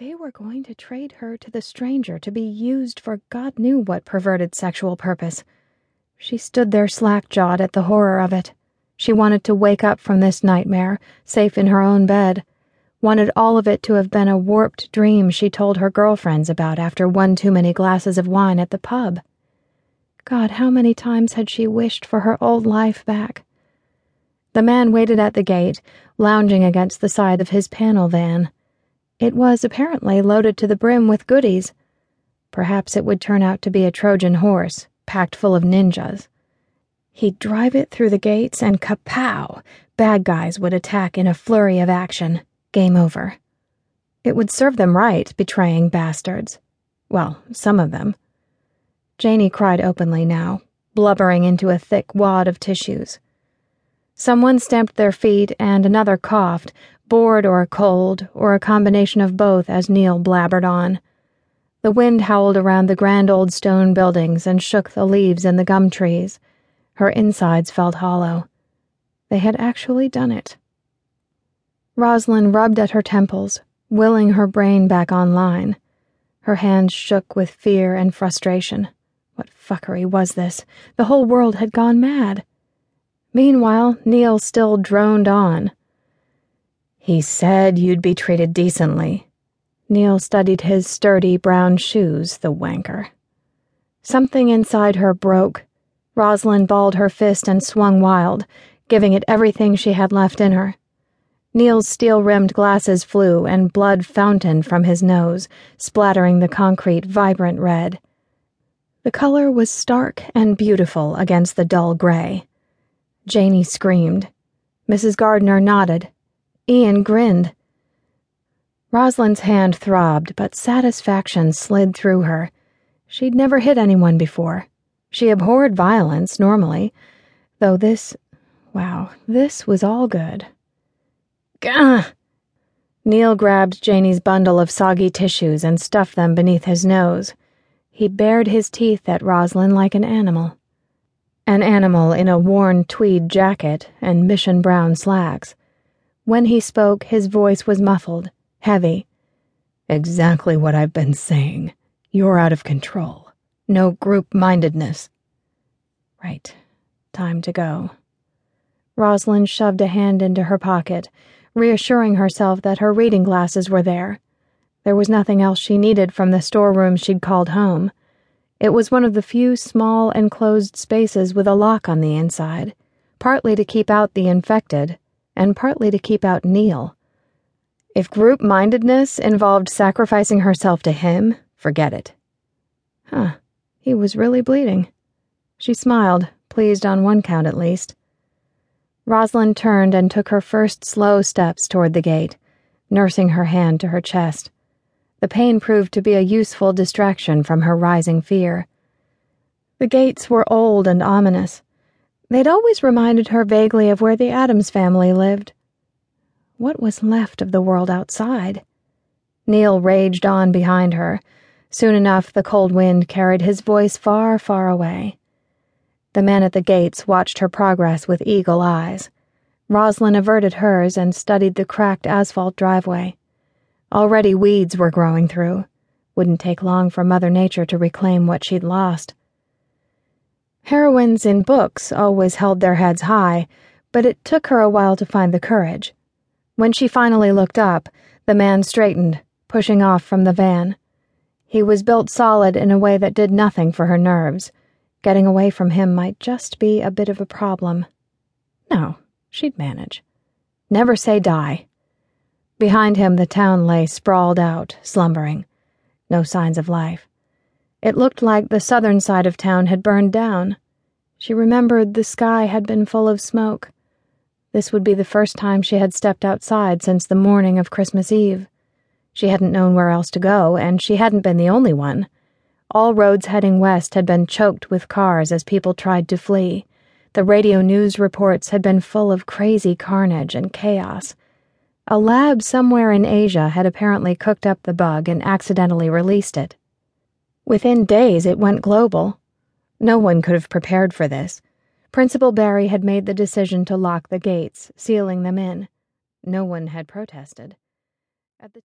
They were going to trade her to the stranger to be used for God knew what perverted sexual purpose. She stood there slack jawed at the horror of it. She wanted to wake up from this nightmare, safe in her own bed. Wanted all of it to have been a warped dream she told her girlfriends about after one too many glasses of wine at the pub. God, how many times had she wished for her old life back? The man waited at the gate, lounging against the side of his panel van. It was apparently loaded to the brim with goodies. Perhaps it would turn out to be a Trojan horse, packed full of ninjas. He'd drive it through the gates and kapow! Bad guys would attack in a flurry of action. Game over. It would serve them right, betraying bastards. Well, some of them. Janey cried openly now, blubbering into a thick wad of tissues. Someone stamped their feet and another coughed, bored or cold, or a combination of both as Neil blabbered on. The wind howled around the grand old stone buildings and shook the leaves in the gum trees. Her insides felt hollow. They had actually done it. Roslyn rubbed at her temples, willing her brain back online. Her hands shook with fear and frustration. What fuckery was this? The whole world had gone mad. Meanwhile, Neil still droned on. He said you'd be treated decently. Neil studied his sturdy brown shoes, the wanker. Something inside her broke. Roslyn balled her fist and swung wild, giving it everything she had left in her. Neil's steel rimmed glasses flew, and blood fountained from his nose, splattering the concrete vibrant red. The color was stark and beautiful against the dull gray. Janey screamed. Mrs. Gardner nodded. Ian grinned. Roslyn's hand throbbed, but satisfaction slid through her. She'd never hit anyone before. She abhorred violence, normally, though this. wow, this was all good. Gah! Neil grabbed Janey's bundle of soggy tissues and stuffed them beneath his nose. He bared his teeth at Roslyn like an animal. An animal in a worn tweed jacket and mission brown slacks. When he spoke, his voice was muffled, heavy. Exactly what I've been saying. You're out of control. No group mindedness. Right. Time to go. Roslyn shoved a hand into her pocket, reassuring herself that her reading glasses were there. There was nothing else she needed from the storeroom she'd called home. It was one of the few small enclosed spaces with a lock on the inside, partly to keep out the infected and partly to keep out Neil. If group mindedness involved sacrificing herself to him, forget it. Huh, he was really bleeding. She smiled, pleased on one count at least. Roslyn turned and took her first slow steps toward the gate, nursing her hand to her chest. The pain proved to be a useful distraction from her rising fear. The gates were old and ominous. They'd always reminded her vaguely of where the Addams Family lived. What was left of the world outside? Neil raged on behind her. Soon enough, the cold wind carried his voice far, far away. The man at the gates watched her progress with eagle eyes. Roslyn averted hers and studied the cracked asphalt driveway. Already weeds were growing through. Wouldn't take long for Mother Nature to reclaim what she'd lost. Heroines in books always held their heads high, but it took her a while to find the courage. When she finally looked up, the man straightened, pushing off from the van. He was built solid in a way that did nothing for her nerves. Getting away from him might just be a bit of a problem. No, she'd manage. Never say die. Behind him, the town lay sprawled out, slumbering. No signs of life. It looked like the southern side of town had burned down. She remembered the sky had been full of smoke. This would be the first time she had stepped outside since the morning of Christmas Eve. She hadn't known where else to go, and she hadn't been the only one. All roads heading west had been choked with cars as people tried to flee. The radio news reports had been full of crazy carnage and chaos. A lab somewhere in Asia had apparently cooked up the bug and accidentally released it. Within days, it went global. No one could have prepared for this. Principal Barry had made the decision to lock the gates, sealing them in. No one had protested. At the